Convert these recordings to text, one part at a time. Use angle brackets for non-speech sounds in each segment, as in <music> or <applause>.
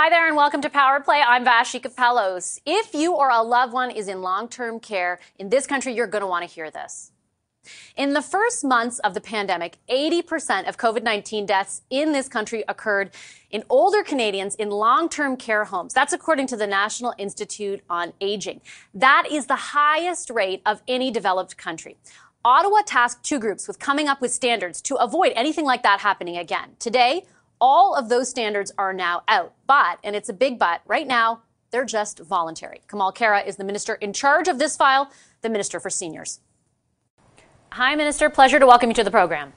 Hi there and welcome to Power Play. I'm Vassy Kapelos. If you or a loved one is in long-term care in this country, you're going to want to hear this. In the first months of the pandemic, 80% of COVID-19 deaths in this country occurred in older Canadians in long-term care homes. That's according to the National Institute on Aging. That is the highest rate of any developed country. Ottawa tasked two groups with coming up with standards to avoid anything like that happening again. Today, all of those standards are now out. But, and it's a big but, right now, they're just voluntary. Kamal Khera is the minister in charge of this file, the Minister for Seniors. Hi, Minister. Pleasure to welcome you to the program.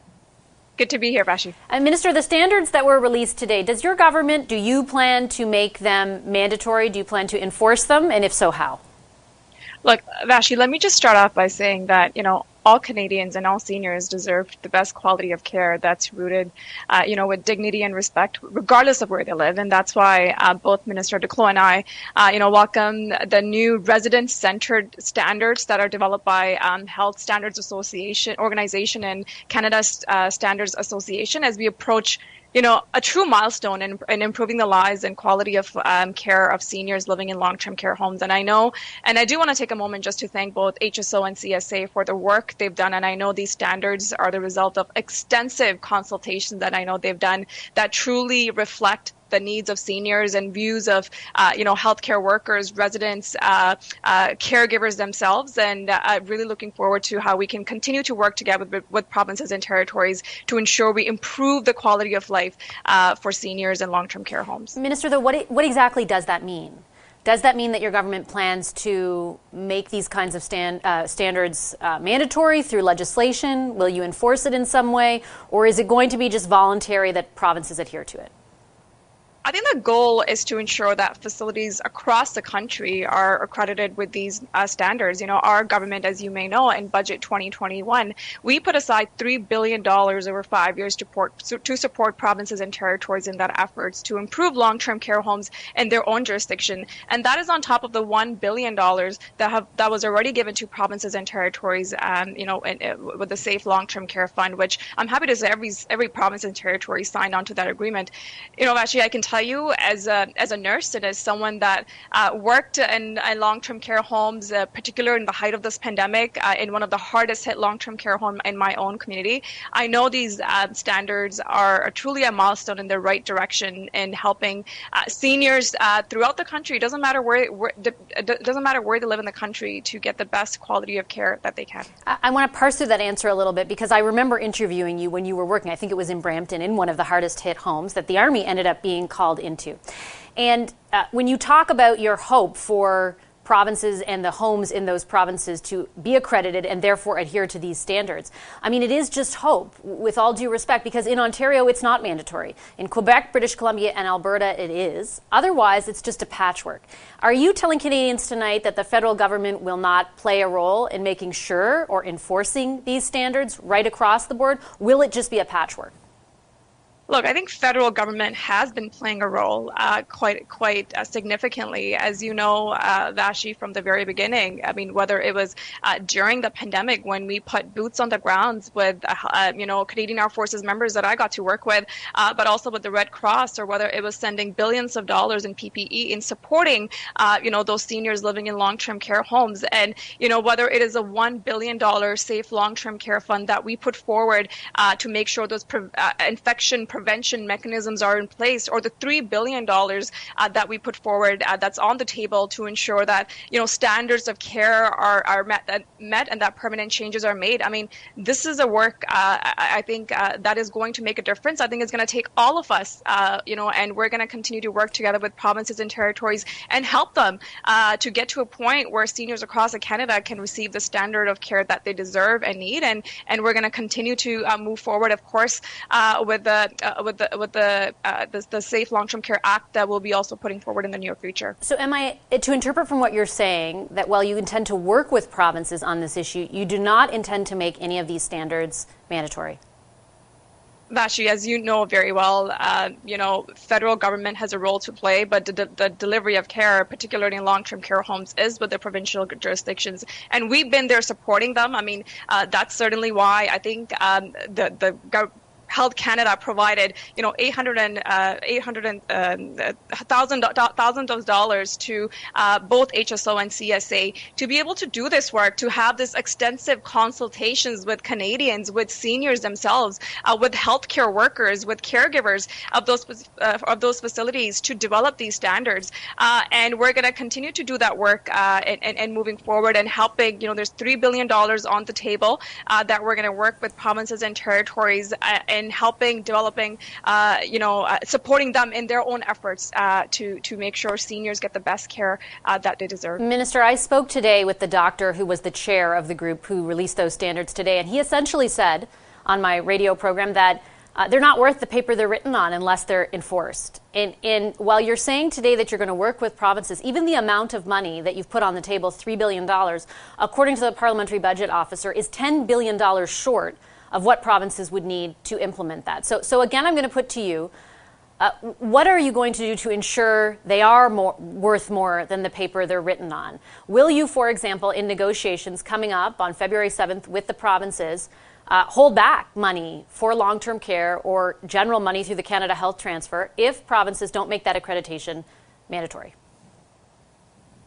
Good to be here, Vassy. Uh, Minister, the standards that were released today, does your government, do you plan to make them mandatory? Do you plan to enforce them? And if so, how? Look, Vassy, let me just start off by saying that, you know, all Canadians and all seniors deserve the best quality of care that's rooted, uh, you know, with dignity and respect, regardless of where they live. And that's why uh, both Minister Duclos and I, uh, you know, welcome the new resident-centered standards that are developed by um, Health Standards Association organization and Canada uh, Standards Association as we approach you know, a true milestone in, in improving the lives and quality of um, care of seniors living in long-term care homes. And I know, and I do want to take a moment just to thank both HSO and CSA for the work they've done. And I know these standards are the result of extensive consultations that I know they've done that truly reflect the needs of seniors and views of uh, you know healthcare workers, residents, uh, uh, caregivers themselves, and uh, really looking forward to how we can continue to work together with, with provinces and territories to ensure we improve the quality of life uh, for seniors in long-term care homes. Minister, though, what what exactly does that mean? Does that mean that your government plans to make these kinds of stand, uh, standards uh, mandatory through legislation? Will you enforce it in some way? Or is it going to be just voluntary that provinces adhere to it? I think the goal is to ensure that facilities across the country are accredited with these uh, standards. You know, our government, as you may know, in Budget 2021, we put aside $3 billion over five years to support, to support provinces and territories in that efforts to improve long-term care homes in their own jurisdiction. And that is on top of the $1 billion that have that was already given to provinces and territories, um, you know, in, in, with the Safe Long-Term Care Fund, which I'm happy to say every, every province and territory signed on to that agreement. You know, actually, I can tell you as a, as a nurse and as someone that uh, worked in, in long-term care homes, uh, particularly in the height of this pandemic, uh, in one of the hardest hit long-term care home in my own community, I know these uh, standards are truly a milestone in the right direction in helping uh, seniors uh, throughout the country. It doesn't matter where, where it doesn't matter where they live in the country to get the best quality of care that they can. I, I want to parse through that answer a little bit because I remember interviewing you when you were working. I think it was in Brampton in one of the hardest hit homes that the Army ended up being called into. And uh, when you talk about your hope for provinces and the homes in those provinces to be accredited and therefore adhere to these standards. I mean, it is just hope, with all due respect, because in Ontario it's not mandatory. In Quebec, British Columbia, and Alberta it is. Otherwise, it's just a patchwork. Are you telling Canadians tonight that the federal government will not play a role in making sure or enforcing these standards right across the board? Will it just be a patchwork? Look, I think federal government has been playing a role uh, quite quite uh, significantly, as you know, uh, Vassy, from the very beginning. I mean, whether it was uh, during the pandemic when we put boots on the grounds with, uh, uh, you know, Canadian Armed Forces members that I got to work with, but also with the Red Cross, or whether it was sending billions of dollars in PPE in supporting, you know, those seniors living in long-term care homes, and you know, whether it is a one billion dollar safe long-term care fund that we put forward to make sure those pre- infection prevention mechanisms are in place, or the three billion dollars uh, that we put forward uh, that's on the table to ensure that you know standards of care are are met, uh, met and that permanent changes are made. I mean, this is a work uh, I, I, think uh, that is going to make a difference. I think it's going to take all of us, you know, and we're going to continue to work together with provinces and territories and help them to get to a point where seniors across Canada can receive the standard of care that they deserve and need. And and we're going to continue to move forward, of course, with the uh, with the with the, uh, the, the Safe Long Term Care Act that we'll be also putting forward in the near future. So, am I to interpret from what you're saying that while you intend to work with provinces on this issue, you do not intend to make any of these standards mandatory? Vassy, as you know very well, uh, you know, federal government has a role to play, but the, the delivery of care, particularly in long-term care homes, is with the provincial jurisdictions, and we've been there supporting them. I mean, uh, that's certainly why I think um, the the Health Canada provided, you know, 800 and, uh, 800 and, uh, thousand, thousands of dollars to uh, both HSO and CSA to be able to do this work, to have this extensive consultations with Canadians, with seniors themselves, uh, with healthcare workers, with caregivers of those uh, of those facilities to develop these standards. Uh, and we're going to continue to do that work uh, and, and, and, moving forward and helping. You know, there's three billion dollars on the table that we're going to work with provinces and territories and helping developing, uh, you know, uh, supporting them in their own efforts uh, to to make sure seniors get the best care uh, that they deserve. Minister, I spoke today with the doctor who was the chair of the group who released those standards today, and he essentially said on my radio program that. Uh, they're not worth the paper they're written on unless they're enforced. And, and, while you're saying today that you're going to work with provinces, even the amount of money that you've put on the table, $3 billion, according to the parliamentary budget officer, is $10 billion short of what provinces would need to implement that. So, so again, I'm going to put to you. Uh, what are you going to do to ensure they are more, worth more than the paper they're written on? Will you, for example, in negotiations coming up on February 7th with the provinces, uh, hold back money for long term care or general money through the Canada Health Transfer if provinces don't make that accreditation mandatory?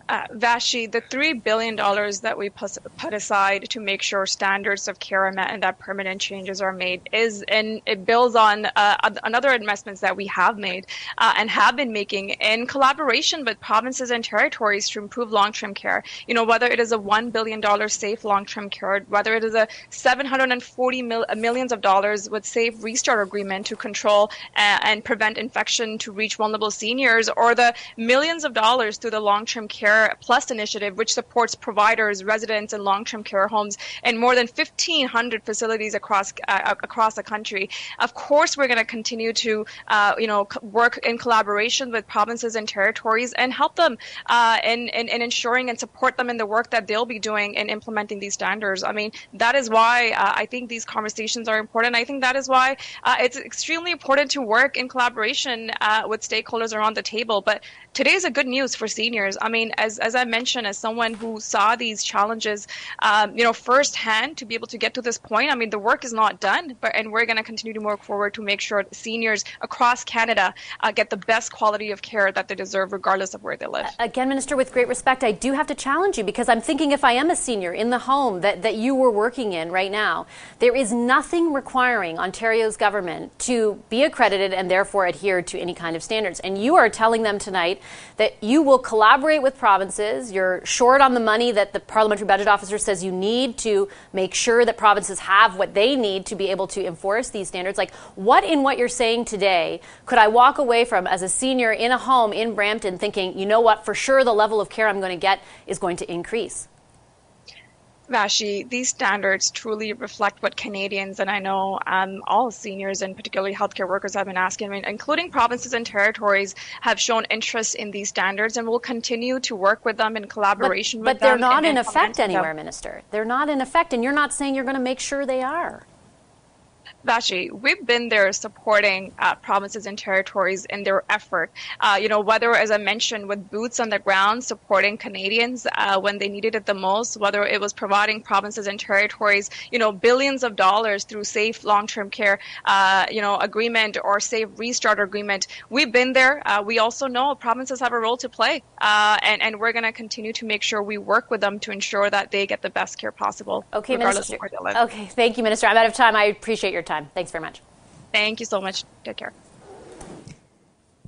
Uh, Vassy, the $3 billion that we put, put aside to make sure standards of care are met and that permanent changes are made is, and it builds on uh, another investments that we have made uh, and have been making in collaboration with provinces and territories to improve long-term care. You know, whether it is a $1 billion safe long-term care, whether it is a 740 mil- millions of dollars with safe restart agreement to control uh, and prevent infection to reach vulnerable seniors, or the millions of dollars through the long-term care Care Plus initiative, which supports providers, residents, and long-term care homes in more than 1,500 facilities across uh, across the country. Of course, we're going to continue to uh, you know work in collaboration with provinces and territories and help them uh, in, in, in ensuring and support them in the work that they'll be doing in implementing these standards. I mean, that is why uh, I think these conversations are important. I think that is why uh, it's extremely important to work in collaboration uh, with stakeholders around the table. But today is a good news for seniors. I mean, as, as I mentioned, as someone who saw these challenges, um, you know, firsthand to be able to get to this point, I mean, the work is not done, but and we're going to continue to work forward to make sure seniors across Canada uh, get the best quality of care that they deserve, regardless of where they live. Again, Minister, with great respect, I do have to challenge you because I'm thinking if I am a senior in the home that, that you were working in right now, there is nothing requiring Ontario's government to be accredited and therefore adhere to any kind of standards. And you are telling them tonight that you will collaborate with provinces. You're short on the money that the parliamentary budget officer says you need to make sure that provinces have what they need to be able to enforce these standards. Like, what in what you're saying today could I walk away from as a senior in a home in Brampton thinking, you know what, for sure the level of care I'm going to get is going to increase? Vassy, these standards truly reflect what Canadians and I know um, all seniors and particularly healthcare workers have been asking, I mean, including provinces and territories, have shown interest in these standards and will continue to work with them in collaboration but, with them. But they're not in effect anywhere, them. Minister. They're not in effect, and you're not saying you're going to make sure they are. Vassy, we've been there supporting uh, provinces and territories in their effort. Uh, you know, whether, as I mentioned, with boots on the ground supporting Canadians uh, when they needed it the most, whether it was providing provinces and territories, you know, billions of dollars through safe long-term care, uh, you know, agreement or safe restart agreement. We've been there. Uh, we also know provinces have a role to play, uh, and and we're going to continue to make sure we work with them to ensure that they get the best care possible, okay, Minister. Okay, thank you, Minister. I'm out of time. I appreciate your time time. Thanks very much. Thank you so much. Take care.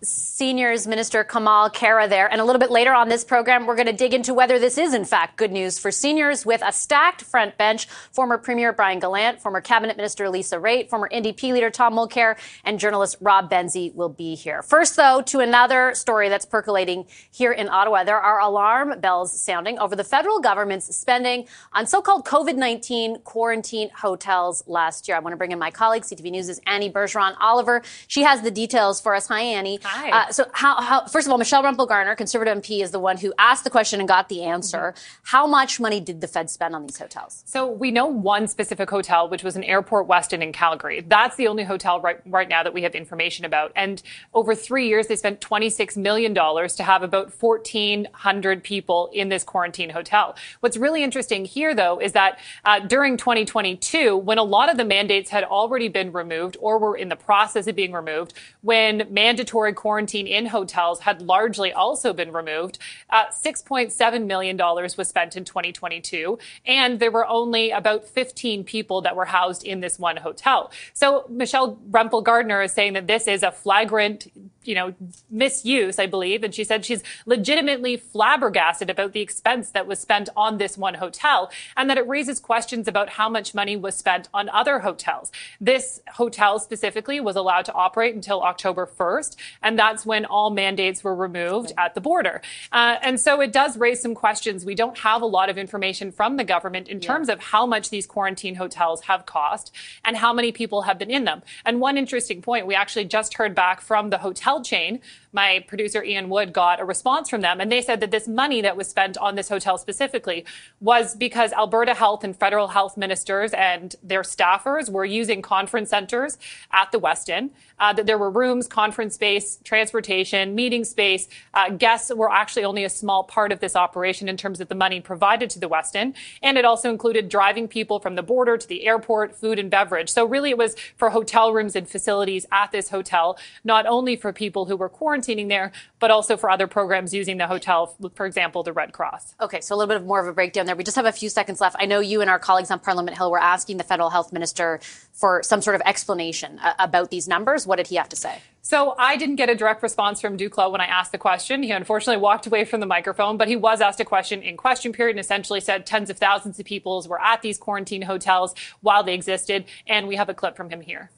Seniors Minister Kamal Khera there. And a little bit later on this program, we're going to dig into whether this is, in fact, good news for seniors with a stacked front bench. Former Premier Brian Gallant, former Cabinet Minister Lisa Raitt, former NDP leader Tom Mulcair, and journalist Rob Benzie will be here. First, though, to another story that's percolating here in Ottawa. There are alarm bells sounding over the federal government's spending on so-called COVID-19 quarantine hotels last year. I want to bring in my colleague, CTV News' Annie Bergeron Oliver. She has the details for us. Hi, Annie. Hi. Uh, so, how, how, first of all, Michelle Rempel Garner, Conservative MP, is the one who asked the question and got the answer. Mm-hmm. How much money did the Fed spend on these hotels? So, we know one specific hotel, which was an Airport Westin in Calgary. That's the only hotel right, right now that we have information about. And over three years, they spent $26 million to have about 1,400 people in this quarantine hotel. What's really interesting here, though, is that uh, during 2022, when a lot of the mandates had already been removed or were in the process of being removed, when mandatory quarantine in hotels had largely also been removed. Uh, $6.7 million was spent in 2022, and there were only about 15 people that were housed in this one hotel. So Michelle Rempel Garner is saying that this is a flagrant you know, misuse, I believe. And she said she's legitimately flabbergasted about the expense that was spent on this one hotel and that it raises questions about how much money was spent on other hotels. This hotel specifically was allowed to operate until October 1st. And that's when all mandates were removed at the border. Uh, and so it does raise some questions. We don't have a lot of information from the government in terms yeah. of how much these quarantine hotels have cost and how many people have been in them. And one interesting point, we actually just heard back from the hotel hotel chain, my producer Ian Wood got a response from them, and they said that this money that was spent on this hotel specifically was because Alberta Health and federal health ministers and their staffers were using conference centers at the Westin, uh, that there were rooms, conference space, transportation, meeting space. Uh, guests were actually only a small part of this operation in terms of the money provided to the Westin, and it also included driving people from the border to the airport, food and beverage. So really, it was for hotel rooms and facilities at this hotel, not only for people who were quarantining there, but also for other programs using the hotel, for example, the Red Cross. Okay, so a little bit of more of a breakdown there. We just have a few seconds left. I know you and our colleagues on Parliament Hill were asking the federal health minister for some sort of explanation uh, about these numbers. What did he have to say? So I didn't get a direct response from Duclos when I asked the question. He unfortunately walked away from the microphone, but he was asked a question in question period and essentially said tens of thousands of people were at these quarantine hotels while they existed. And we have a clip from him here.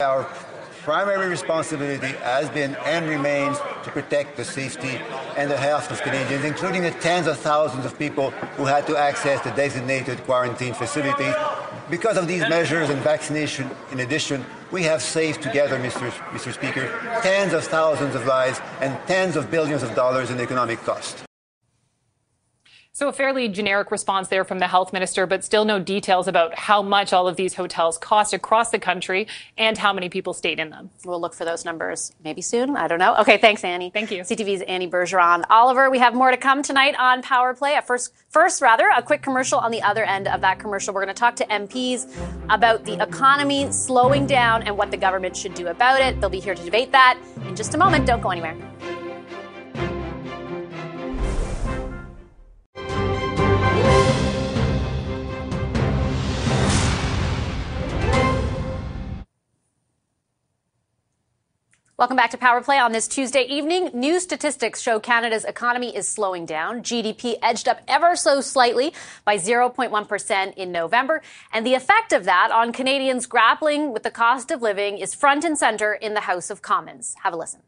Our primary responsibility has been and remains to protect the safety and the health of Canadians, including the tens of thousands of people who had to access the designated quarantine facilities. Because of these measures and vaccination, in addition, we have saved together, Mr. Mr. Speaker, tens of thousands of lives and tens of billions of dollars in economic cost. So a fairly generic response there from the health minister, but still no details about how much all of these hotels cost across the country and how many people stayed in them. We'll look for those numbers maybe soon. I don't know. Okay, thanks, Annie. Thank you. CTV's Annie Bergeron. Oliver, we have more to come tonight on Power Play. At first, first rather, a quick commercial on the other end of that commercial. We're going to talk to MPs about the economy slowing down and what the government should do about it. They'll be here to debate that in just a moment. Don't go anywhere. Welcome back to Power Play on this Tuesday evening. New statistics show Canada's economy is slowing down. GDP edged up ever so slightly by 0.1% in November. And the effect of that on Canadians grappling with the cost of living is front and center in the House of Commons. Have a listen.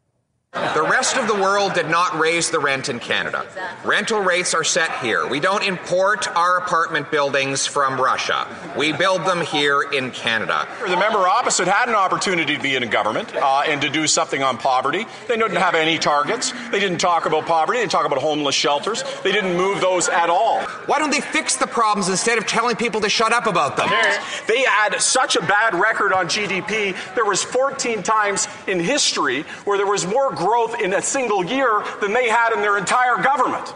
The rest of the world did not raise the rent in Canada. Rental rates are set here. We don't import our apartment buildings from Russia. We build them here in Canada. The member opposite had an opportunity to be in government uh, and to do something on poverty. They didn't have any targets. They didn't talk about poverty. They didn't talk about homeless shelters. They didn't move those at all. Why don't they fix the problems instead of telling people to shut up about them? They had such a bad record on GDP. There was 14 times in history where there was more growth in a single year than they had in their entire government.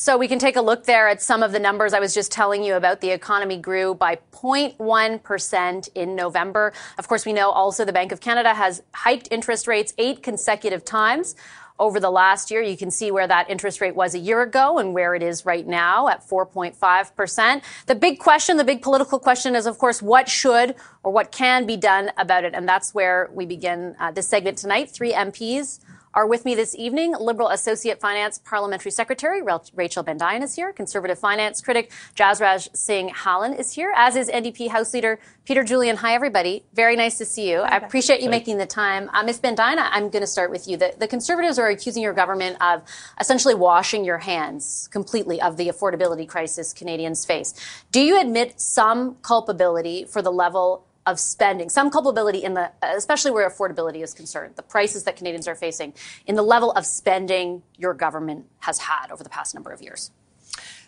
So we can take a look there at some of the numbers I was just telling you about. The economy grew by 0.1% in November. Of course, we know also the Bank of Canada has hiked interest rates eight consecutive times over the last year. You can see where that interest rate was a year ago and where it is right now at 4.5%. The big question, the big political question is, of course, what should or what can be done about it? And that's where we begin uh, this segment tonight. Three MPs are with me this evening. Liberal Associate Finance Parliamentary Secretary Rachel Bendayan is here. Conservative Finance Critic Jasraj Singh Hallan is here, as is NDP House Leader Peter Julian. Hi, everybody. Very nice to see you. Hi, I appreciate you making the time. Uh, Ms. Bendayan, I'm going to start with you. The, the Conservatives are accusing your government of essentially washing your hands completely of the affordability crisis Canadians face. Do you admit some culpability for the level of spending, some culpability in the, especially where affordability is concerned, the prices that Canadians are facing, in the level of spending your government has had over the past number of years?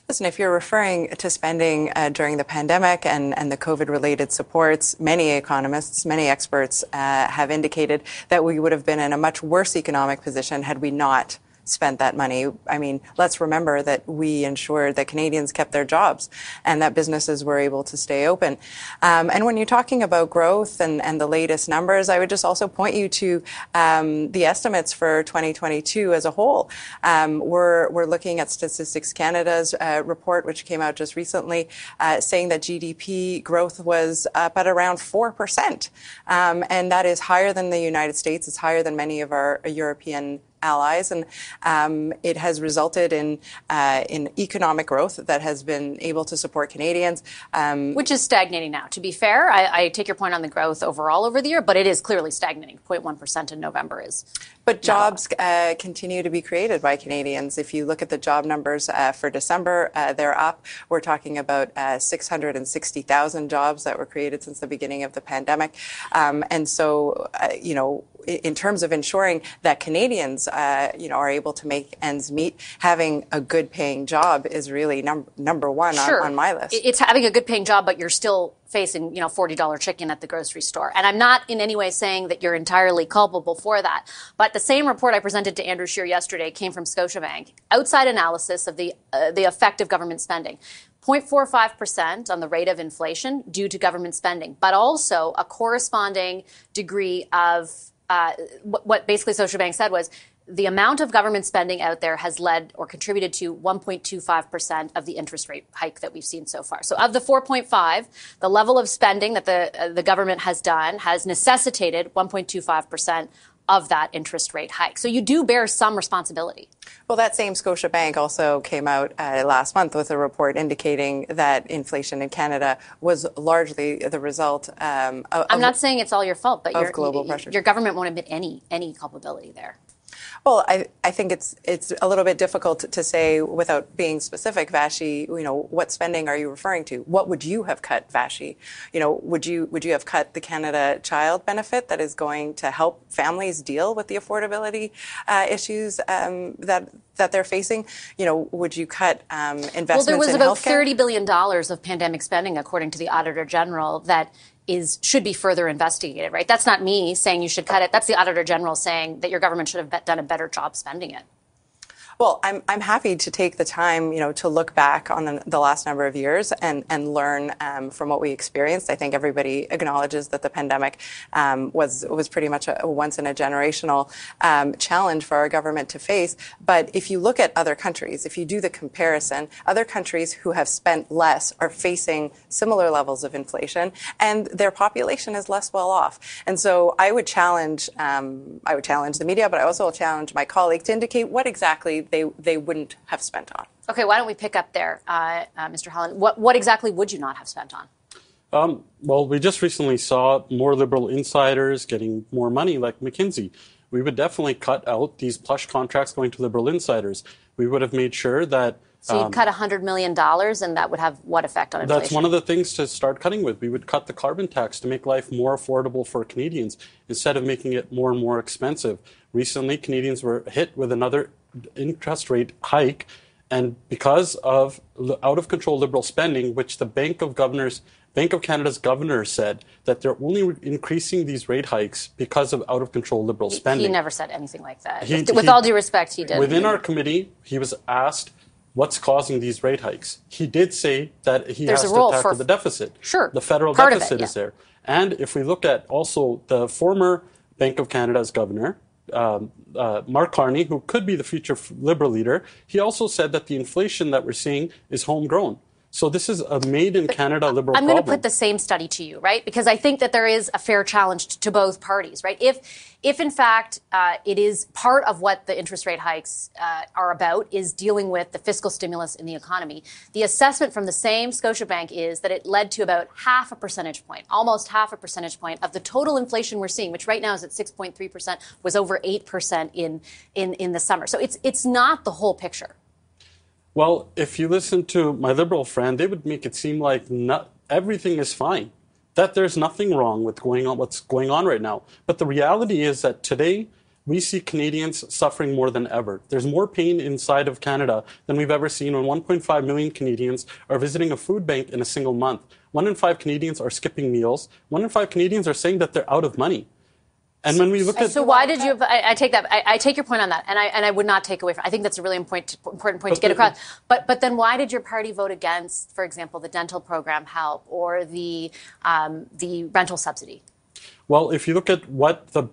Listen, if you're referring to spending uh, during the pandemic and, and the COVID related supports, many economists, many experts uh, have indicated that we would have been in a much worse economic position had we not spent that money. I mean, let's remember that we ensured that Canadians kept their jobs and that businesses were able to stay open. Um, and when you're talking about growth and, and the latest numbers, I would just also point you to um, the estimates for 2022 as a whole. Um, we're, we're looking at Statistics Canada's uh, report, which came out just recently, uh, saying that GDP growth was up at around 4%. Um, and that is higher than the United States. It's higher than many of our European allies, and um, it has resulted in uh, in economic growth that has been able to support Canadians, um, which is stagnating now. To be fair, I, I, take your point on the growth overall over the year, but it is clearly stagnating. 0.1 percent in November is. But jobs uh, continue to be created by Canadians. If you look at the job numbers uh, for December, uh, they're up. We're talking about uh, 660,000 jobs that were created since the beginning of the pandemic, um, and so uh, you know in terms of ensuring that Canadians, uh, you know, are able to make ends meet, having a good paying job is really num- number one sure. on, on, my list. It's having a good paying job, but you're still facing, you know, $40 chicken at the grocery store. And I'm not in any way saying that you're entirely culpable for that. But the same report I presented to Andrew Scheer yesterday came from Scotiabank. Outside analysis of the, uh, the effect of government spending. 0.45% on the rate of inflation due to government spending, but also a corresponding degree of uh, what basically Scotiabank said was the amount of government spending out there has led or contributed to 1.25% of the interest rate hike that we've seen so far. So of the 4.5, the level of spending that the uh, the government has done has necessitated 1.25% of that interest rate hike. So you do bear some responsibility. Well, that same Scotia Bank also came out uh, last month with a report indicating that inflation in Canada was largely the result. Um, of, I'm not saying it's all your fault, but your, global pressure. your government won't admit any any culpability there. Well, I, I think it's it's a little bit difficult to say without being specific, Vashi. You know, what spending are you referring to? What would you have cut, Vashi? You know, would you would you have cut the Canada Child Benefit that is going to help families deal with the affordability uh, issues um, that that they're facing? You know, would you cut um, investments? Well, there was about healthcare? thirty billion dollars of pandemic spending, according to the Auditor General, that is should be further investigated, right? That's not me saying you should cut it. That's the Auditor General saying that your government should have done a better job spending it. Well, I'm, I'm happy to take the time, you know, to look back on the, the last number of years and, and learn um, from what we experienced. I think everybody acknowledges that the pandemic um, was was pretty much a, once in a generational um, challenge for our government to face. But if you look at other countries, if you do the comparison, other countries who have spent less are facing similar levels of inflation, and their population is less well off. And so, I would challenge um, I would challenge the media, but I also challenge my colleague to indicate what exactly they, they wouldn't have spent on. Okay, why don't we pick up there, uh, uh, Mr. Hallan? What, what exactly would you not have spent on? Um, well, we just recently saw more liberal insiders getting more money, like McKinsey. We would definitely cut out these plush contracts going to liberal insiders. We would have made sure that. So you'd um, cut $100 million, and that would have what effect on inflation? That's one of the things to start cutting with. We would cut the carbon tax to make life more affordable for Canadians instead of making it more and more expensive. Recently, Canadians were hit with another interest rate hike, and because of out of control liberal spending, which the Bank of Governors, Bank of Canada's governor said that they're only increasing these rate hikes because of out of control liberal spending. He never said anything like that. He, with he, all due respect, he did. Within our committee, he was asked what's causing these rate hikes. He did say that he There's has to tackle the deficit. Sure. The federal deficit it, yeah. is there. And if we look at also the former Bank of Canada's governor, um, uh, Mark Carney, who could be the future Liberal leader, he also said that the inflation that we're seeing is homegrown. So this is a made in Canada liberal I'm going to put the same study to you, right? Because I think that there is a fair challenge to both parties, right? If, if in fact uh, it is part of what the interest rate hikes uh, are about is dealing with the fiscal stimulus in the economy, the assessment from the same Scotiabank is that it led to about half a percentage point, almost half a percentage point of the total inflation we're seeing, which right now is at 6.3%, was over 8% in, in, in the summer. So it's, it's not the whole picture. Well, if you listen to my liberal friend, they would make it seem like not, everything is fine. that there's nothing wrong with going on what's going on right now. But the reality is that today we see Canadians suffering more than ever. There's more pain inside of Canada than we've ever seen when 1.5 million Canadians are visiting a food bank in a single month. One in five Canadians are skipping meals. One in five Canadians are saying that they're out of money. And when we look at so why did you? I, I take that. I, I, take your point on that, and I and I would not take away from. I think that's a really important important point to get across. But but then why did your party vote against, for example, the dental program help or the um, the rental subsidy? Well, if you look at what the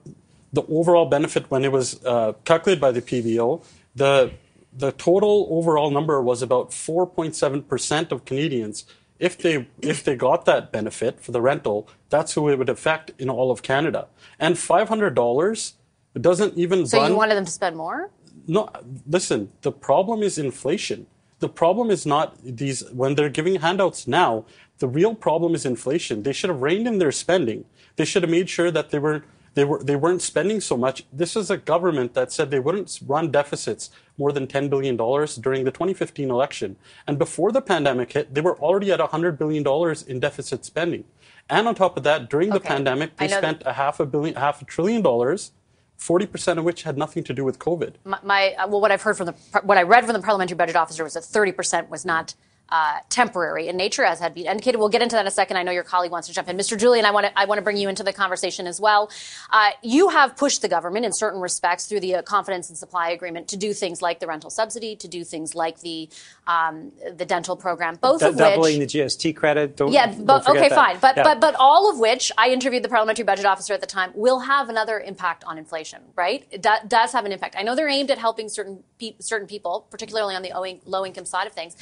the overall benefit when it was uh, calculated by the PBO, the the total overall number was about 4.7 percent of Canadians if they if they got that benefit for the rental, that's who it would affect in all of Canada. And five hundred dollars doesn't even. So run, you wanted them to spend more? No, listen. The problem is inflation. The problem is not these when they're giving handouts now. The real problem is inflation. They should have reined in their spending. They should have made sure that they were they, were, they weren't spending so much. This is a government that said they wouldn't run deficits more than $10 billion during the 2015 election. And before the pandemic hit, they were already at $100 billion in deficit spending. And on top of that, during the okay. pandemic, they spent a half a billion, half a trillion dollars 40% of which had nothing to do with COVID. My, my, uh, well, what I've heard from the, what I read from the parliamentary budget officer was that 30% was not uh, temporary in nature, as had been indicated. We'll get into that in a second. I know your colleague wants to jump in. Mr. Julian, I want to, I want to bring you into the conversation as well. Uh, you have pushed the government in certain respects through the uh, confidence and supply agreement to do things like the rental subsidy, to do things like the um, the dental program, both D- of doubling which Doubling the GST credit. Don't, yeah, but, don't okay, that. fine, but yeah. but but all of which I interviewed the parliamentary budget officer at the time will have another impact on inflation. Right? It do, does have an impact. I know they're aimed at helping certain pe- certain people, particularly on the low income side of things,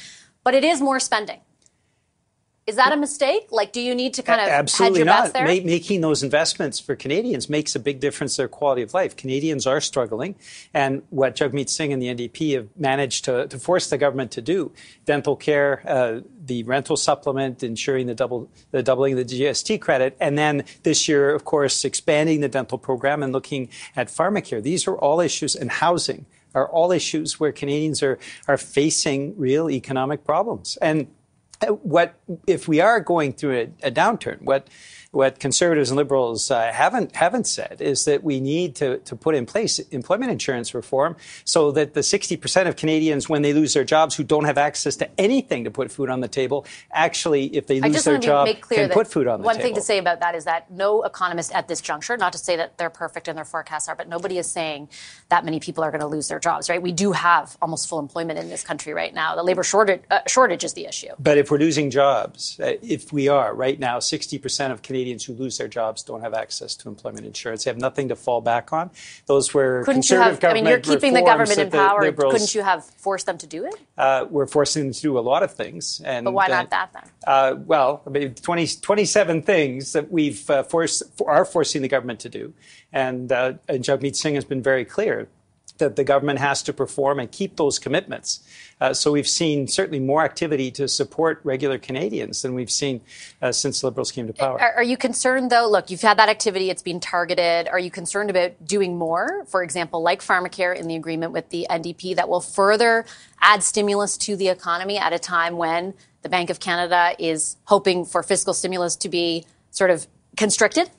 but it is more spending. Is that a mistake? Like, do you need to kind of absolutely not? Ma- making those investments for Canadians makes a big difference to their quality of life. Canadians are struggling, and what Jagmeet Singh and the NDP have managed to, to force the government to do: dental care, uh, the rental supplement, ensuring the double the doubling of the GST credit, and then this year, of course, expanding the dental program and looking at pharmacare. These are all issues, and housing are all issues where Canadians are are facing real economic problems and what if we are going through a, a downturn? What what conservatives and liberals uh, haven't haven't said is that we need to, to put in place employment insurance reform so that the 60% of Canadians, when they lose their jobs, who don't have access to anything to put food on the table, actually, if they lose their job, can put food on the one table. One thing to say about that is that no economist at this juncture, not to say that they're perfect and their forecasts are, but nobody is saying that many people are going to lose their jobs. Right? We do have almost full employment in this country right now. The labor shortage uh, shortage is the issue. But if we're losing jobs, uh, if we are right now, 60% of Canadians Canadians who lose their jobs don't have access to employment insurance. They have nothing to fall back on. Those were couldn't conservative you have, government I mean, you're keeping the government in power. Liberals, couldn't you have forced them to do it? Uh, we're forcing them to do a lot of things. And, but why not that then? Uh, well, I mean, 20, 27 things that we've uh, forced, are forcing the government to do. And, uh, and Jagmeet Singh has been very clear that the government has to perform and keep those commitments. Uh, so we've seen certainly more activity to support regular Canadians than we've seen uh, since Liberals came to power. Are, are, you concerned, though? Look, you've had that activity; it's been targeted. Are you concerned about doing more, for example, like pharmacare in the agreement with the NDP, that will further add stimulus to the economy at a time when the Bank of Canada is hoping for fiscal stimulus to be sort of constricted?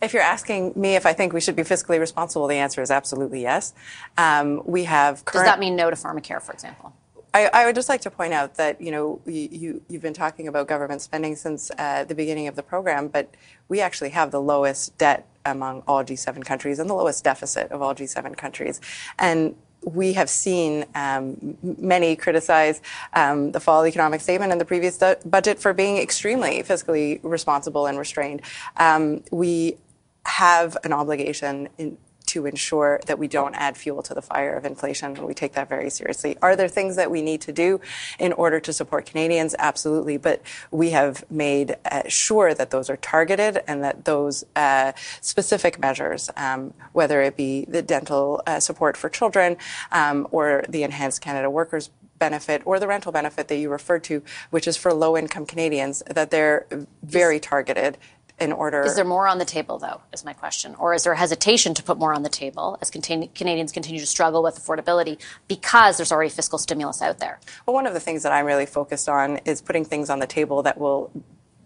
If you're asking me if I think we should be fiscally responsible, the answer is absolutely yes. Um, we have. Current- Does that mean no to pharmacare, for example? I, I, would just like to point out that you know you, have been talking about government spending since uh, the beginning of the program, but we actually have the lowest debt among all G7 countries and the lowest deficit of all G7 countries, and we have seen um, many criticize um, the fall economic statement and the previous budget for being extremely fiscally responsible and restrained. Um, we have an obligation in, to ensure that we don't add fuel to the fire of inflation, and we take that very seriously. Are there things that we need to do in order to support Canadians? Absolutely, but we have made uh, sure that those are targeted and that those uh, specific measures, um, whether it be the dental uh, support for children um, or the Enhanced Canada Workers benefit or the rental benefit that you referred to, which is for low income Canadians, that they're very targeted in order. Is there more on the table, though, is my question? Or is there hesitation to put more on the table as Canadians continue to struggle with affordability because there's already fiscal stimulus out there? Well, one of the things that I'm really focused on is putting things on the table that will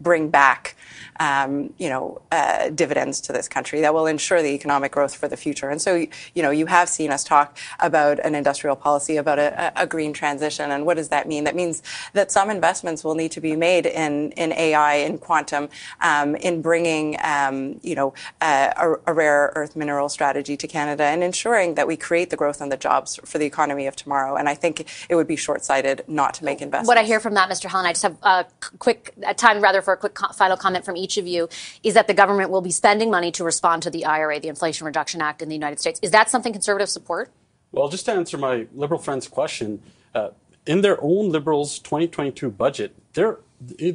bring back um, you know, uh, dividends to this country that will ensure the economic growth for the future. And so, you know, you have seen us talk about an industrial policy, about a, a green transition. And what does that mean? That means that some investments will need to be made in, in AI, in quantum, um, in bringing, um, you know, uh, a, a, rare earth mineral strategy to Canada and ensuring that we create the growth and the jobs for the economy of tomorrow. And I think it would be short-sighted not to make investments. What I hear from that, Mr. Hallan, I just have a quick time rather for a quick co- final comment from each of you is that the government will be spending money to respond to the IRA, the Inflation Reduction Act in the United States. Is that something conservatives support? Well, just to answer my liberal friend's question, uh, in their own Liberals' 2022 budget, they're,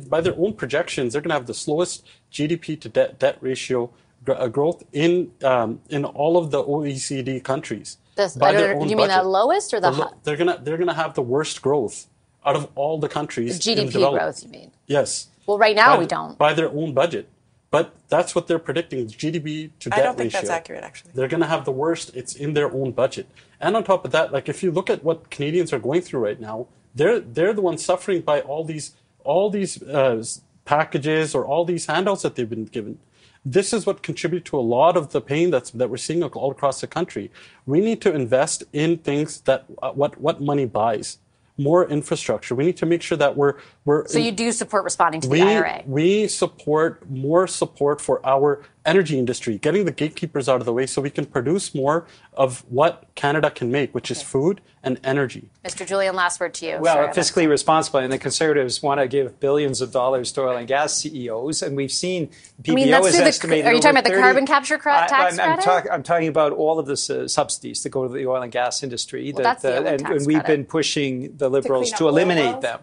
by their own projections, they're going to have the slowest GDP to debt, debt ratio uh, growth in, um, in all of the OECD countries. This, do you mean the lowest or the, the They're going to they're gonna have the worst growth out of all the countries. GDP growth, you mean? Yes. Well, right now by, we don't. By their own budget. But that's what they're predicting GDP to debt ratio. I don't think ratio. that's accurate, actually. They're going to have the worst. It's in their own budget. And on top of that, like if you look at what Canadians are going through right now, they're they're the ones suffering by all these all these uh, packages or all these handouts that they've been given. This is what contributes to a lot of the pain that's that we're seeing all across the country. We need to invest in things that uh, what what money buys more infrastructure. We need to make sure that we're we're. So you do support responding to we, the IRA. We support more support for our energy industry, getting the gatekeepers out of the way so we can produce more of what Canada can make, which is food and energy. Mr. Julian, last word to you. Well, Sorry, fiscally responsible, and the Conservatives want to give billions of dollars to oil and gas CEOs, and we've seen PBO I mean, that's is estimated. The, are you talking about 30, the carbon capture tax I, I'm, I'm, talk, I'm, talking about all of the uh, subsidies that go to the oil and gas industry, well, that, uh, and, and, we've been pushing the Liberals to, to eliminate them.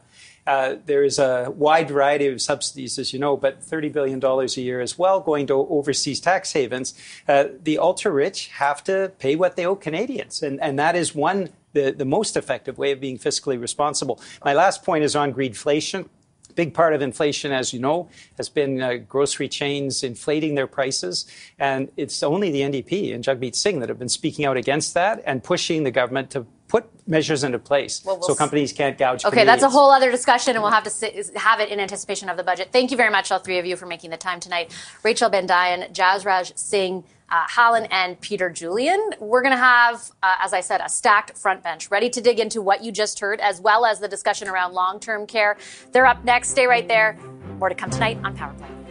Uh, there is a wide variety of subsidies, as you know, but $30 billion a year as well going to overseas tax havens. Uh, the ultra rich have to pay what they owe Canadians. And, and that is one, the, the most effective way of being fiscally responsible. My last point is on greedflation big part of inflation, as you know, has been uh, grocery chains inflating their prices. And it's only the NDP and Jagmeet Singh that have been speaking out against that and pushing the government to put measures into place well, we'll so companies can't gouge. Okay, that's a whole other discussion, and we'll have to sit, have it in anticipation of the budget. Thank you very much, all three of you, for making the time tonight. Rachel Bendayan, Jasraj Singh. Uh, Hallan and Peter Julian. We're going to have, uh, as I said, a stacked front bench ready to dig into what you just heard, as well as the discussion around long term care. They're up next. Stay right there. More to come tonight on Power Play.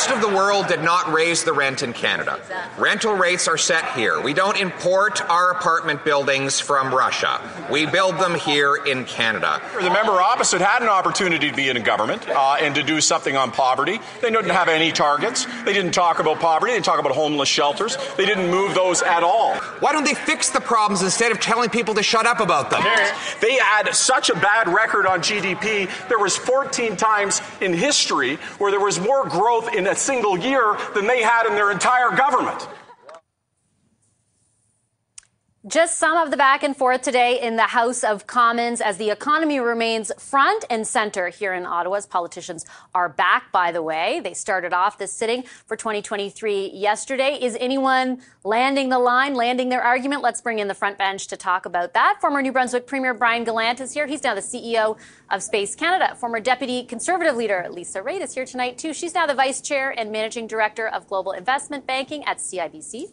Rest of the world did not raise the rent in Canada. Rental rates are set here. We don't import our apartment buildings from Russia. We build them here in Canada. The member opposite had an opportunity to be in government uh, and to do something on poverty. They didn't have any targets. They didn't talk about poverty. They didn't talk about homeless shelters. They didn't move those at all. Why don't they fix the problems instead of telling people to shut up about them? They had such a bad record on GDP. There was 14 times in history where there was more growth growth in a single year than they had in their entire government. Just some of the back and forth today in the House of Commons as the economy remains front and center here in Ottawa. As politicians are back, by the way. They started off this sitting for 2023 yesterday. Is anyone landing the line, landing their argument? Let's bring in the front bench to talk about that. Former New Brunswick Premier Brian Gallant is here. He's now the CEO of Space Canada. Former Deputy Conservative Leader Lisa Raitt is here tonight, too. She's now the Vice Chair and Managing Director of Global Investment Banking at CIBC.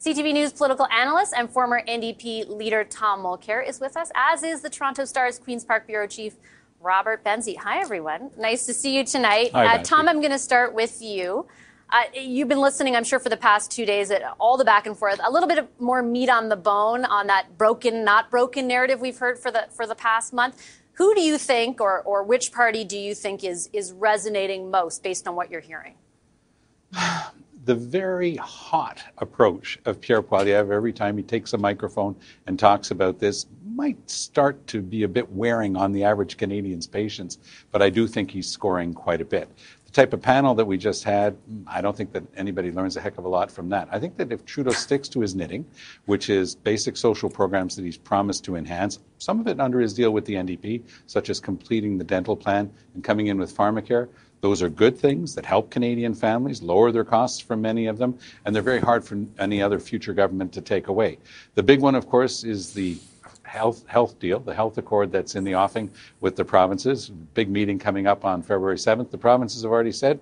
CTV News political analyst and former NDP leader Tom Mulcair is with us, as is the Toronto Star's Queen's Park Bureau Chief Robert Benzie. Hi, everyone. Nice to see you tonight. Hi, uh, Tom, I'm going to start with you. Uh, you've been listening, I'm sure, for the past two days at all the back and forth. A little bit of more meat on the bone on that broken, not broken narrative we've heard for the for the past month. Who do you think, or or which party do you think is is resonating most based on what you're hearing? <sighs> <sighs> <sighs> the very hot approach of Pierre Poilievre every time he takes a microphone and talks about this might start to be a bit wearing on the average Canadian's patience, but I do think he's scoring quite a bit. The type of panel that we just had, I don't think that anybody learns a heck of a lot from that. I think that if Trudeau sticks to his knitting, which is basic social programs that he's promised to enhance, some of it under his deal with the NDP, such as completing the dental plan and coming in with pharmacare, Those are good things that help Canadian families, lower their costs for many of them, and they're very hard for any other future government to take away. The big one, of course, is the health health deal, the health accord that's in the offing with the provinces. Big meeting coming up on February 7th. The provinces have already said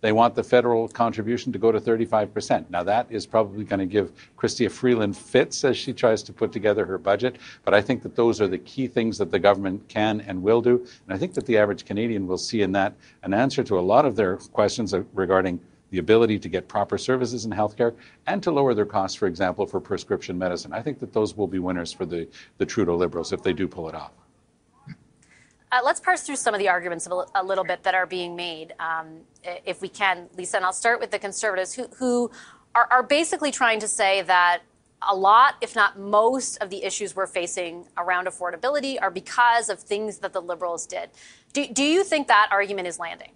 they want the federal contribution to go to 35%. Now, that is probably going to give Chrystia Freeland fits as she tries to put together her budget. But I think that those are the key things that the government can and will do. And I think that the average Canadian will see in that an answer to a lot of their questions regarding the ability to get proper services in healthcare and to lower their costs, for example, for prescription medicine. I think that those will be winners for the, the Trudeau Liberals if they do pull it off. Uh, let's parse through some of the arguments a, a little bit that are being made, um, if we can, Lisa. And I'll start with the Conservatives, who, who are, are basically trying to say that a lot, if not most, of the issues we're facing around affordability are because of things that the Liberals did. Do, do you think that argument is landing?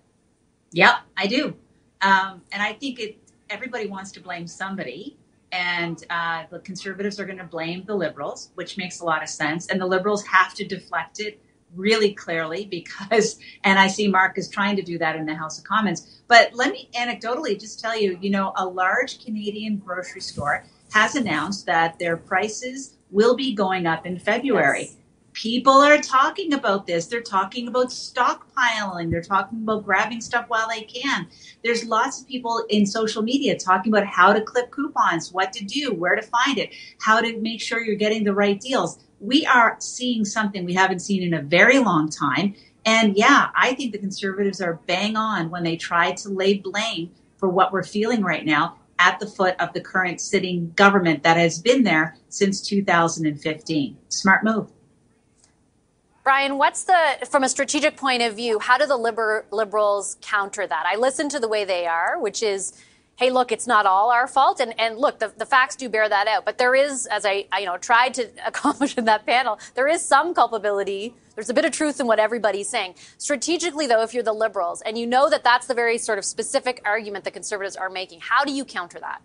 Yep, I do. Um, and I think it, everybody wants to blame somebody. And uh, the conservatives are going to blame the liberals, which makes a lot of sense. And the liberals have to deflect it really clearly because, <laughs> and I see Mark is trying to do that in the House of Commons. But let me anecdotally just tell you, you know, a large Canadian grocery store has announced that their prices will be going up in February. Yes. People are talking about this. They're talking about stockpiling. They're talking about grabbing stuff while they can. There's lots of people in social media talking about how to clip coupons, what to do, where to find it, how to make sure you're getting the right deals we are seeing something we haven't seen in a very long time. And yeah, I think the conservatives are bang on when they try to lay blame for what we're feeling right now at the foot of the current sitting government that has been there since 2015. Smart move. Brian, what's the, from a strategic point of view, how do the liber, liberals counter that? I listen to the way they are, which is hey, look, it's not all our fault. And, and look, the, the facts do bear that out. But there is, as I, I, you know, tried to <laughs> accomplish in that panel, there is some culpability. There's a bit of truth in what everybody's saying. Strategically, though, if you're the liberals and you know that that's the very sort of specific argument the conservatives are making, how do you counter that?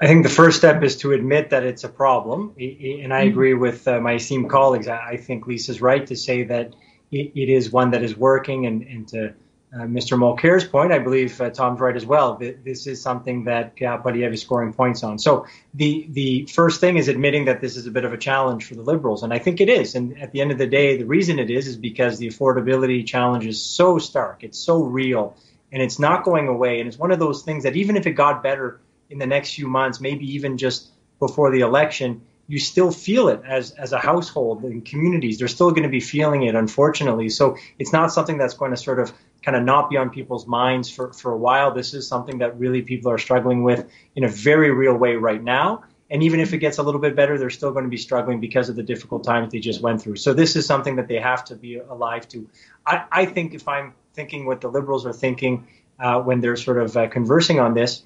I think the first step is to admit that it's a problem. And I mm-hmm. agree with uh, my esteemed colleagues. I think Lisa's right to say that it, it is one that is working and, and to uh, Mr. Mulcair's point, I believe uh, Tom's right as well. This is something that Poilievre is scoring points on. So the the first thing is admitting that this is a bit of a challenge for the Liberals, and I think it is. And at the end of the day, the reason it is is because the affordability challenge is so stark, it's so real, and it's not going away. And it's one of those things that even if it got better in the next few months, maybe even just before the election, you still feel it as as a household and communities. They're still going to be feeling it, unfortunately. So it's not something that's going to sort of kind of not be on people's minds for, for a while. This is something that really people are struggling with in a very real way right now. And even if it gets a little bit better, they're still going to be struggling because of the difficult times they just went through. So this is something that they have to be alive to. I, I think if I'm thinking what the liberals are thinking uh, when they're sort of uh, conversing on this,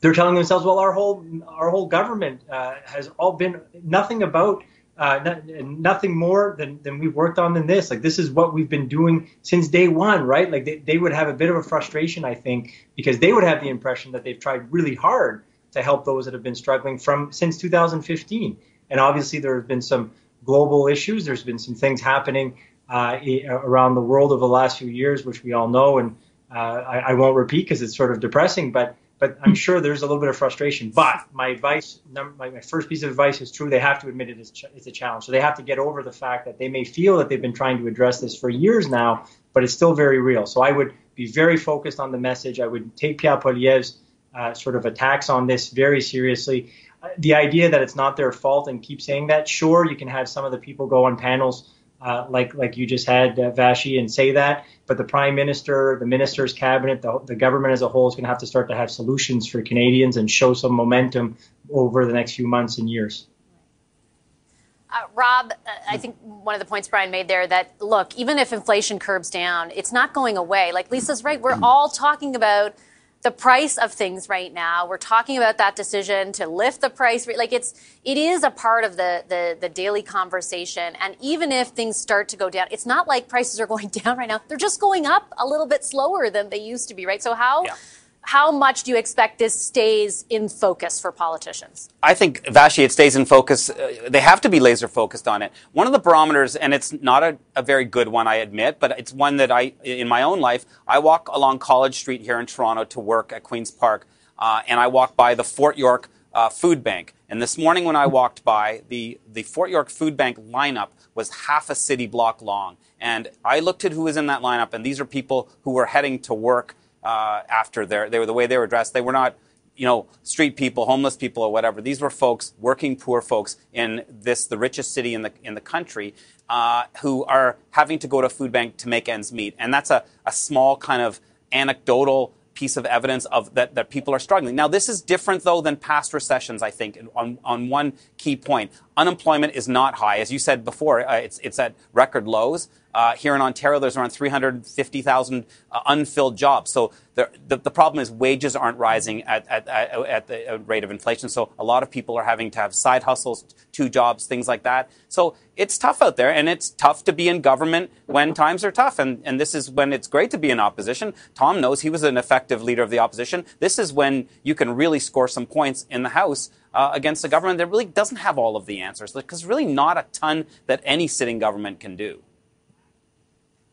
they're telling themselves, well, our whole our whole government uh, has all been nothing about uh, nothing more than, than we've worked on than this. Like this is what we've been doing since day one, right? Like they, they would have a bit of a frustration, I think, because they would have the impression that they've tried really hard to help those that have been struggling from since 2015. And obviously there have been some global issues. There's been some things happening uh, around the world over the last few years, which we all know, and uh, I, I won't repeat because it's sort of depressing, but but I'm sure there's a little bit of frustration. But my advice, my, my first piece of advice is true. They have to admit it is, it's a challenge. So they have to get over the fact that they may feel that they've been trying to address this for years now, but it's still very real. So I would be very focused on the message. I would take Pierre Poilievre's uh, sort of attacks on this very seriously. Uh, the idea that it's not their fault and keep saying that, sure, you can have some of the people go on panels uh, like like you just had uh, Vassy and say that. But the prime minister, the minister's cabinet, the, the government as a whole is going to have to start to have solutions for Canadians and show some momentum over the next few months and years. Uh, Rob, uh, I think one of the points Brian made there that look, even if inflation curbs down, it's not going away. Like Lisa's right, we're all talking about the price of things right now. We're talking about that decision to lift the price. Like it's, it is a part of the, the, the daily conversation. And even if things start to go down, it's not like prices are <laughs> going down right now. They're just going up a little bit slower than they used to be, right? So how, yeah. How much do you expect this stays in focus for politicians? I think, Vassy, it stays in focus. Uh, they have to be laser focused on it. One of the barometers, and it's not a, a, very good one, I admit, but it's one that I, in my own life, I walk along College Street here in Toronto to work at Queen's Park, uh, and I walk by the Fort York uh, Food Bank. And this morning when I walked by, the, the Fort York Food Bank lineup was half a city block long. And I looked at who was in that lineup, and these are people who were heading to work uh, after their, they were the way they were dressed. They were not, you know, street people, homeless people, or whatever. These were folks, working poor folks in this, the richest city in the in the country, uh, who are having to go to a food bank to make ends meet. And that's a, a small kind of anecdotal piece of evidence of that, that people are struggling. Now, this is different though than past recessions, I think, on, on one key point. Unemployment is not high. As you said before, uh, it's, it's at record lows. Uh, here in Ontario, there's around 350,000 uh, unfilled jobs. So the, the, the, problem is wages aren't rising at, at, at, at the rate of inflation. So a lot of people are having to have side hustles, two jobs, things like that. So it's tough out there, and it's tough to be in government when times are tough. And, and this is when it's great to be in opposition. Tom knows he was an effective leader of the opposition. This is when you can really score some points in the House. Uh, against a government that really doesn't have all of the answers, because really not a ton that any sitting government can do.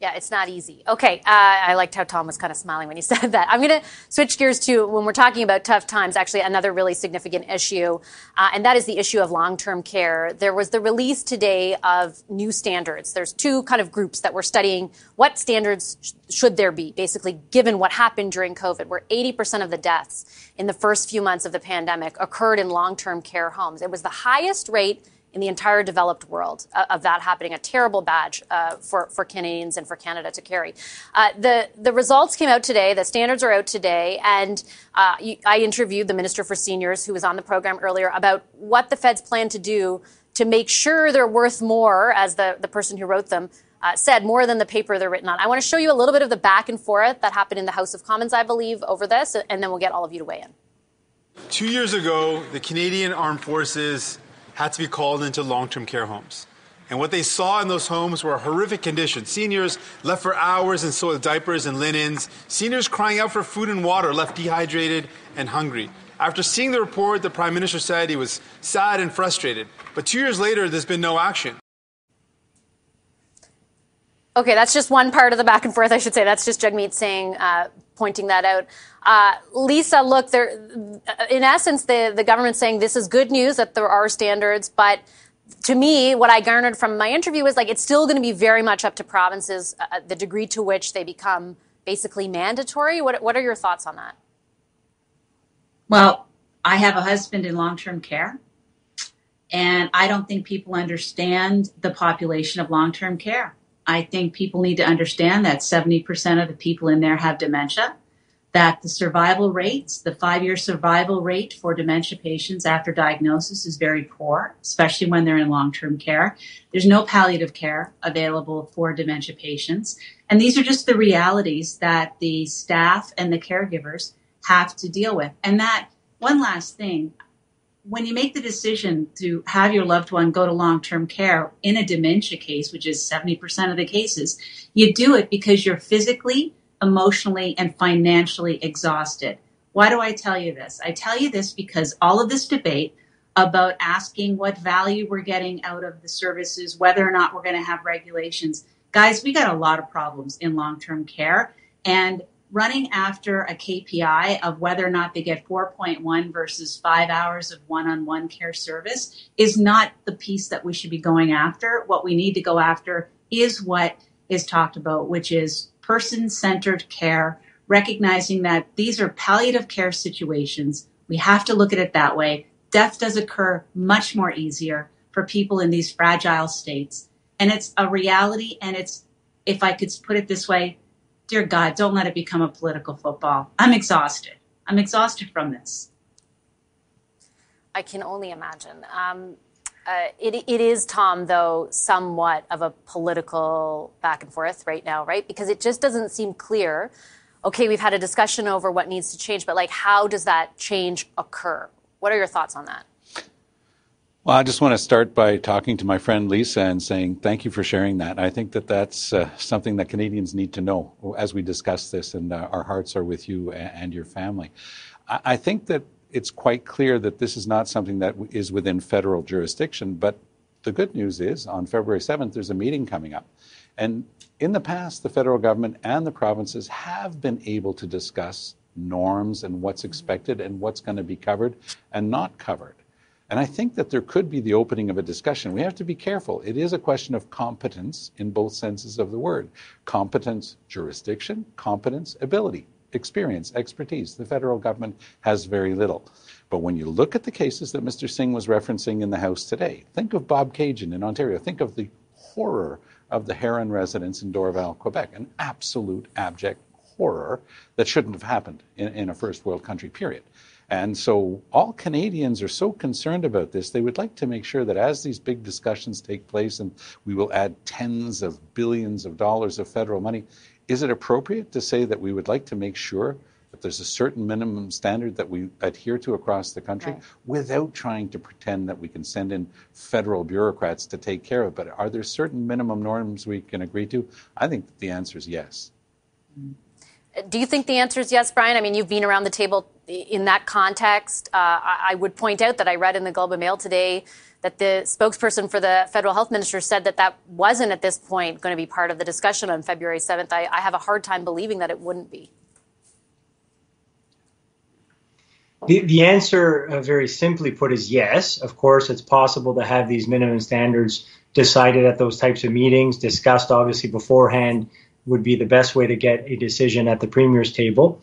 Yeah, it's not easy. Okay, uh, I liked how Tom was kind of smiling when he <laughs> said that. I'm going to switch gears to when we're talking about tough times, actually, another really significant issue, uh, and that is the issue of long term care. There was the release today of new standards. There's two kind of groups that were studying what standards sh- should there be, basically, given what happened during COVID, where 80% of the deaths in the first few months of the pandemic occurred in long term care homes. It was the highest rate in the entire developed world uh, of that happening. A terrible badge uh, for for Canadians and for Canada to carry. Uh, the the results came out today. The standards are out today, and uh, I interviewed the Minister for Seniors, who was on the program earlier, about what the feds plan to do to make sure they're worth more, as the the person who wrote them. Uh, said more than the paper they're written on. I want to show you a little bit of the back and forth that happened in the House of Commons, I believe, over this, and then we'll get all of you to weigh in. Two years ago, the Canadian Armed Forces had to be called into long term care homes. And what they saw in those homes were horrific conditions. Seniors left for hours in soiled diapers and linens. Seniors crying out for food and water, left dehydrated and hungry. After seeing the report, the Prime Minister said he was sad and frustrated. But two years later, there's been no action. Okay, that's just one part of the back and forth, I should say. That's just Jagmeet Singh uh, pointing that out. Uh, Lisa, look, there, in essence, the, the government's saying this is good news that there are standards, but to me, what I garnered from my interview is like it's still going to be very much up to provinces, uh, the degree to which they become basically mandatory. What, what are your thoughts on that? Well, I have a husband in long term care, and I don't think people understand the population of long term care. I think people need to understand that 70% of the people in there have dementia, that the survival rates, the five year survival rate for dementia patients after diagnosis is very poor, especially when they're in long term care. There's no palliative care available for dementia patients. And these are just the realities that the staff and the caregivers have to deal with. And that one last thing, when you make the decision to have your loved one go to long term care in a dementia case, which is 70% of the cases, you do it because you're physically, emotionally, and financially exhausted. Why do I tell you this? I tell you this because all of this debate about asking what value we're getting out of the services, whether or not we're going to have regulations, guys, we got a lot of problems in long term care. And running after a KPI of whether or not they get 4.1 versus five hours of one on one care service is not the piece that we should be going after. What we need to go after is what is talked about, which is person centered care, recognizing that these are palliative care situations. We have to look at it that way. Death does occur much more easier for people in these fragile states. And it's a reality. And it's, if I could put it this way, dear God, don't let it become a political football. I'm exhausted. I'm exhausted from this. I can only imagine. Um, uh, it, it is, Tom, though, somewhat of a political back and forth right now, right? Because it just doesn't seem clear. Okay, we've had a discussion over what needs to change, but like, how does that change occur? What are your thoughts on that? Well, I just want to start by talking to my friend Lisa and saying thank you for sharing that. I think that that's uh, something that Canadians need to know as we discuss this, and uh, our hearts are with you and your family. I, I think that it's quite clear that this is not something that is within federal jurisdiction, but the good news is on February 7th, there's a meeting coming up. And in the past, the federal government and the provinces have been able to discuss norms and what's expected and what's going to be covered and not covered. And I think that there could be the opening of a discussion. We have to be careful. It is a question of competence in both senses of the word competence, jurisdiction, competence, ability, experience, expertise. The federal government has very little. But when you look at the cases that Mr. Singh was referencing in the House today, think of Bobcaygeon in Ontario, think of the horror of the Herron residents in Dorval, Quebec, an absolute abject horror that shouldn't have happened in, in a first world country, period. And so all Canadians are so concerned about this, they would like to make sure that as these big discussions take place and we will add tens of billions of dollars of federal money, is it appropriate to say that we would like to make sure that there's a certain minimum standard that we adhere to across the country right. without trying to pretend that we can send in federal bureaucrats to take care of it? But are there certain minimum norms we can agree to? I think the answer is yes. Mm-hmm. Do you think the answer is yes, Brian? I mean, you've been around the table in that context. Uh, I, would point out that I read in the Globe and Mail today that the spokesperson for the federal health minister said that that wasn't at this point going to be part of the discussion on February 7th. I, I have a hard time believing that it wouldn't be. The, the answer, uh, very simply put, is yes. Of course, it's possible to have these minimum standards decided at those types of meetings, discussed obviously beforehand would be the best way to get a decision at the premier's table.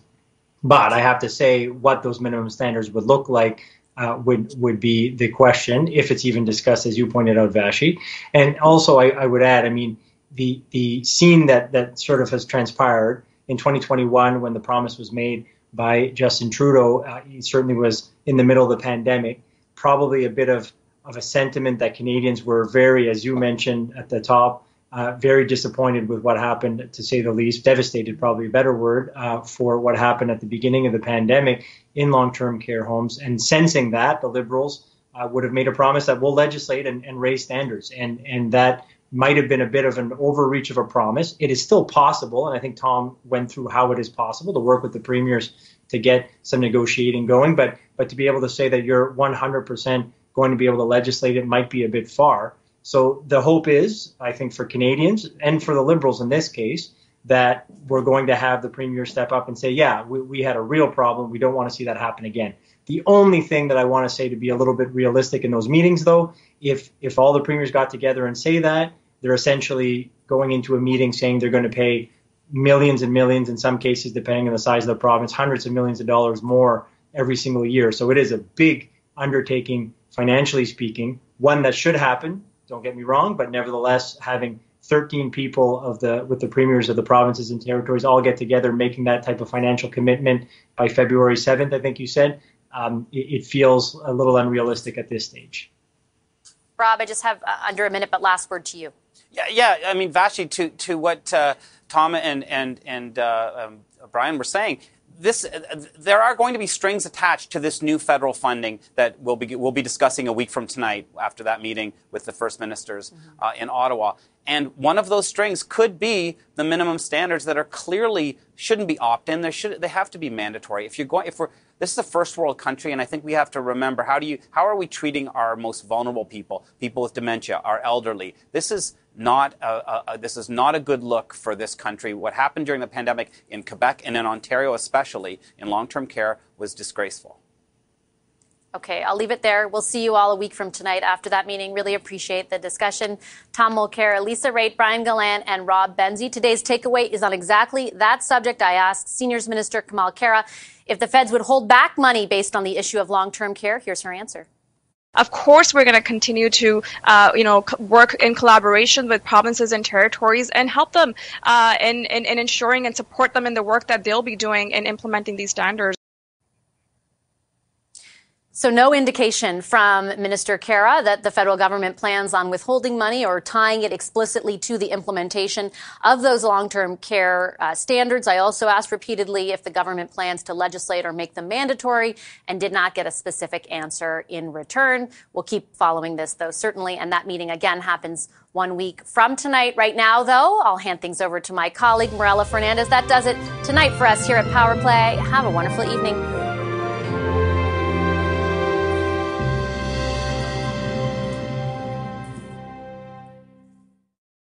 But I have to say, what those minimum standards would look like uh, would would be the question, if it's even discussed, as you pointed out, Vassy. And also, I, I would add, I mean, the the scene that that sort of has transpired in 2021 when the promise was made by Justin Trudeau, uh, he certainly was in the middle of the pandemic. Probably a bit of of a sentiment that Canadians were very, as you mentioned at the top, uh, very disappointed with what happened, to say the least. Devastated, probably a better word, uh, for what happened at the beginning of the pandemic in long-term care homes. And sensing that, the Liberals uh, would have made a promise that we'll legislate and, and raise standards, and and that might have been a bit of an overreach of a promise. It is still possible, and I think Tom went through how it is possible to work with the premiers to get some negotiating going. But but to be able to say that you're 100% going to be able to legislate it might be a bit far. So the hope is, I think, for Canadians and for the Liberals in this case, that we're going to have the Premier step up and say, yeah, we, we had a real problem. We don't want to see that happen again. The only thing that I want to say to be a little bit realistic in those meetings, though, if if all the premiers got together and say that, they're essentially going into a meeting saying they're going to pay millions and millions, in some cases, depending on the size of the province, hundreds of millions of dollars more every single year. So it is a big undertaking, financially speaking, one that should happen don't get me wrong, but nevertheless, having 13 people of the with the premiers of the provinces and territories all get together, making that type of financial commitment by February 7th, I think you said, um, it, it, feels a little unrealistic at this stage. Rob, I just have uh, under a minute, but last word to you. Yeah, yeah. I mean, Vassy, to to what uh, Tom and and and uh, um, Brian were saying this, there are going to be strings attached to this new federal funding that we'll be, we'll be discussing a week from tonight after that meeting with the first ministers mm-hmm. uh, in Ottawa. And one of those strings could be the minimum standards that are clearly shouldn't be opt-in. They should they have to be mandatory. If you're going, if we're this is a first world country, and I think we have to remember how do you how are we treating our most vulnerable people, people with dementia, our elderly. This is not a, a, this is not a good look for this country. What happened during the pandemic in Quebec and in Ontario, especially in long-term care, was disgraceful. Okay, I'll leave it there. We'll see you all a week from tonight after that meeting. Really appreciate the discussion. Tom Mulcair, Lisa Raitt, Brian Gallant, and Rob Benzie. Today's takeaway is on exactly that subject. I asked Seniors Minister Kamal Khera if the feds would hold back money based on the issue of long-term care. Here's her answer. Of course, we're going to continue to, uh, you know, work in collaboration with provinces and territories and help them uh, in, in, in ensuring and support them in the work that they'll be doing in implementing these standards. So, no indication from Minister Khera that the federal government plans on withholding money or tying it explicitly to the implementation of those long term care uh, standards. I also asked repeatedly if the government plans to legislate or make them mandatory and did not get a specific answer in return. We'll keep following this, though, certainly. And that meeting again happens one week from tonight. Right now, though, I'll hand things over to my colleague, Morella Fernandez. That does it tonight for us here at Power Play. Have a wonderful evening.